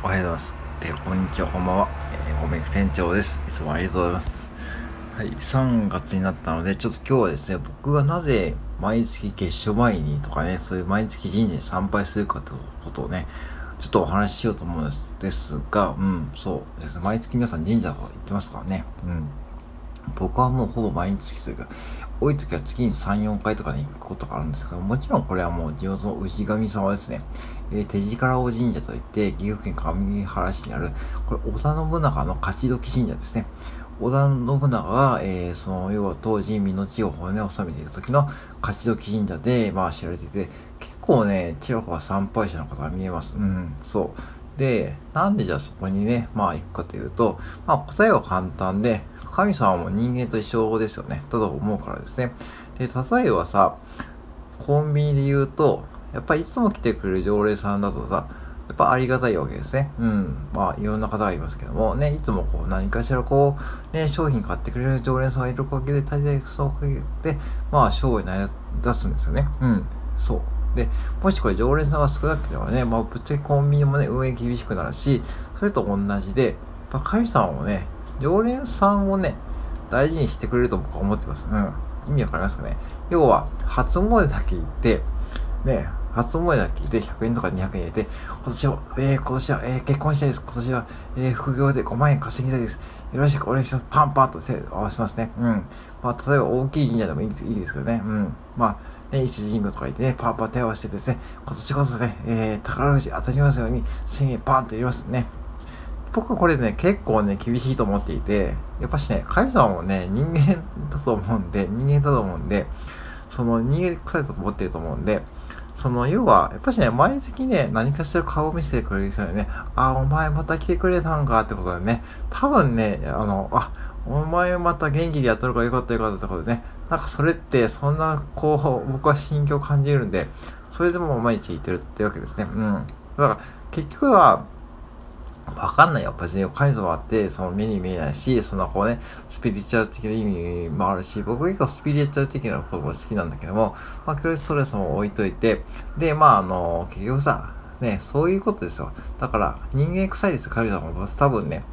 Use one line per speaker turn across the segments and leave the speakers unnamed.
おはようございます。で、こんにちは、こんばんは。えー、ごめん店長です。いつもありがとうございます。はい、3月になったので、ちょっと今日はですね、僕がなぜ毎月月初前にとかね、そういう毎月神社に参拝するかということをね、ちょっとお話ししようと思うんですですが、うん、そうですね、毎月皆さん神社とか行ってますからね、うん。僕はもうほぼ毎日というか、多い時は月に3、4回とかに行くことがあるんですけど、もちろんこれはもう地元の氏神様ですね。えー、手力尾神社といって、岐阜県上原市にある、これ織田信長の勝どき神社ですね。織田信長が、えー、その、要は当時、身の地を骨を収めていた時の勝どき神社で、まあ知られていて、結構ね、ちらほら参拝者の方が見えます。うん、そう。で、なんでじゃあそこにね、まあ行くかというと、まあ答えは簡単で、神様も人間と一緒ですよね。だと思うからですね。で、例えばさ、コンビニで言うと、やっぱりいつも来てくれる常連さんだとさ、やっぱありがたいわけですね。うん。まあ、いろんな方がいますけども、ね、いつもこう、何かしらこう、ね、商品買ってくれる常連さんがいるおかげで、大体そのおかげで、まあ、商売になり出すんですよね。うん。そう。で、もしこれ常連さんが少なければね、まあ、ぶっちゃけコンビニもね、運営厳しくなるし、それと同じで、やっぱ神様もね、常連さんをね、大事にしてくれると僕は思ってます。うん。意味わかりますかね。要は、初詣だけ行って、ね、初詣だけで100円とか200円入れて、今年は、えー、今年は、えー、結婚したいです。今年は、えー、副業で5万円稼ぎたいです。よろしくお願いします。パンパンと手を合わせますね。うん。まあ、例えば大きい神社でもいいいいですけどね。うん。まあ、ね、一神宮とか言ってね、パンパン手を合わせてですね、今年こそね、えー、宝くじ当たりますように1000円パンと入れますね。僕はこれね、結構ね、厳しいと思っていて、やっぱしね、神様もね、人間だと思うんで、人間だと思うんで、その人間臭いと思ってると思うんで、その、要は、やっぱしね、毎月ね、何かしら顔を見せてくれる人よね、あ、お前また来てくれたんかってことでね、多分ね、あの、あ、お前また元気でやっとるからよかったよかったってことでね、なんかそれって、そんな、こう、僕は心境を感じるんで、それでも毎日言ってるってわけですね。うん。だから、結局は、わかんないよ。別に神様って、その目に見えないし、そのこうね、スピリチュアル的な意味もあるし、僕結構スピリチュアル的なことも好きなんだけども、まあ、クロストレスも置いといて、で、まあ、あの、結局さ、ね、そういうことですよ。だから、人間臭いです、神様も。多分ね、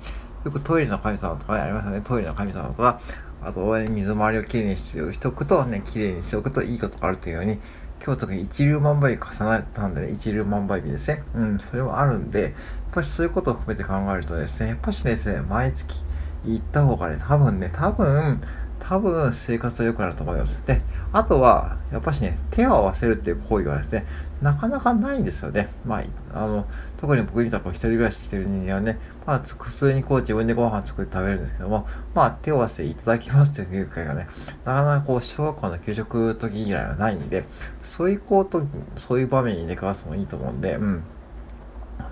よくトイレの神様とかね、ありますよね。トイレの神様とか、あと、水回りをきれいにしておくと、ね、きれいにしておくといいことがあるというように、今日特に一粒万倍日重なったんでね、一粒万倍日ですね。うん、それはあるんで、やっぱりそういうことを含めて考えるとですね、やっぱしですね、毎月行った方がね、多分ね、多分、多分生活は良くなると思います。で、あとは、やっぱしね、手を合わせるっていう行為はですね、なかなかないんですよね。まあ、あの、特に僕みたく一人暮らししてる人間はね、まあ、普通にこう自分でご飯作って食べるんですけども、まあ、手を合わせていただきますっていう機会がね、なかなかこう、小学校の給食時以来はないんで、そういうこと、そういう場面に出かわすのもいいと思うんで、うん。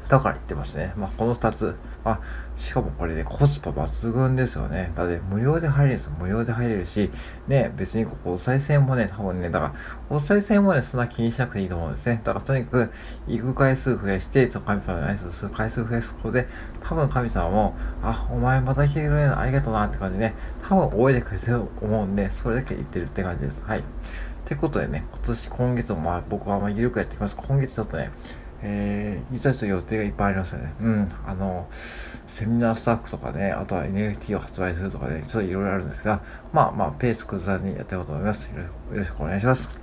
だから言ってますね。まあ、この2つ。あ、しかもこれね、コスパ抜群ですよね。だって無料で入れるんですよ。無料で入れるし、ね、別にここ、お賽銭もね、多分ね、だから、お賽銭もね、そんな気にしなくていいと思うんですね。だからとにかく、行く回数増やして、その神様に挨拶する回数増やすことで、多分神様も、あ、お前また来てくれるのありがとうなって感じでね、多分覚えてくれてると思うんで、それだけ言ってるって感じです。はい。ってことでね、今年、今月もまあ僕はまあ緩くやってきます。今月ちょっとね、えー、実はちょっと予定がいっぱいありますよね。うん。あの、セミナースタッフとかね、あとは NFT を発売するとかね、ちょっといろいろあるんですが、まあまあ、ペース崩さずにやっていこうと思います。よろしくお願いします。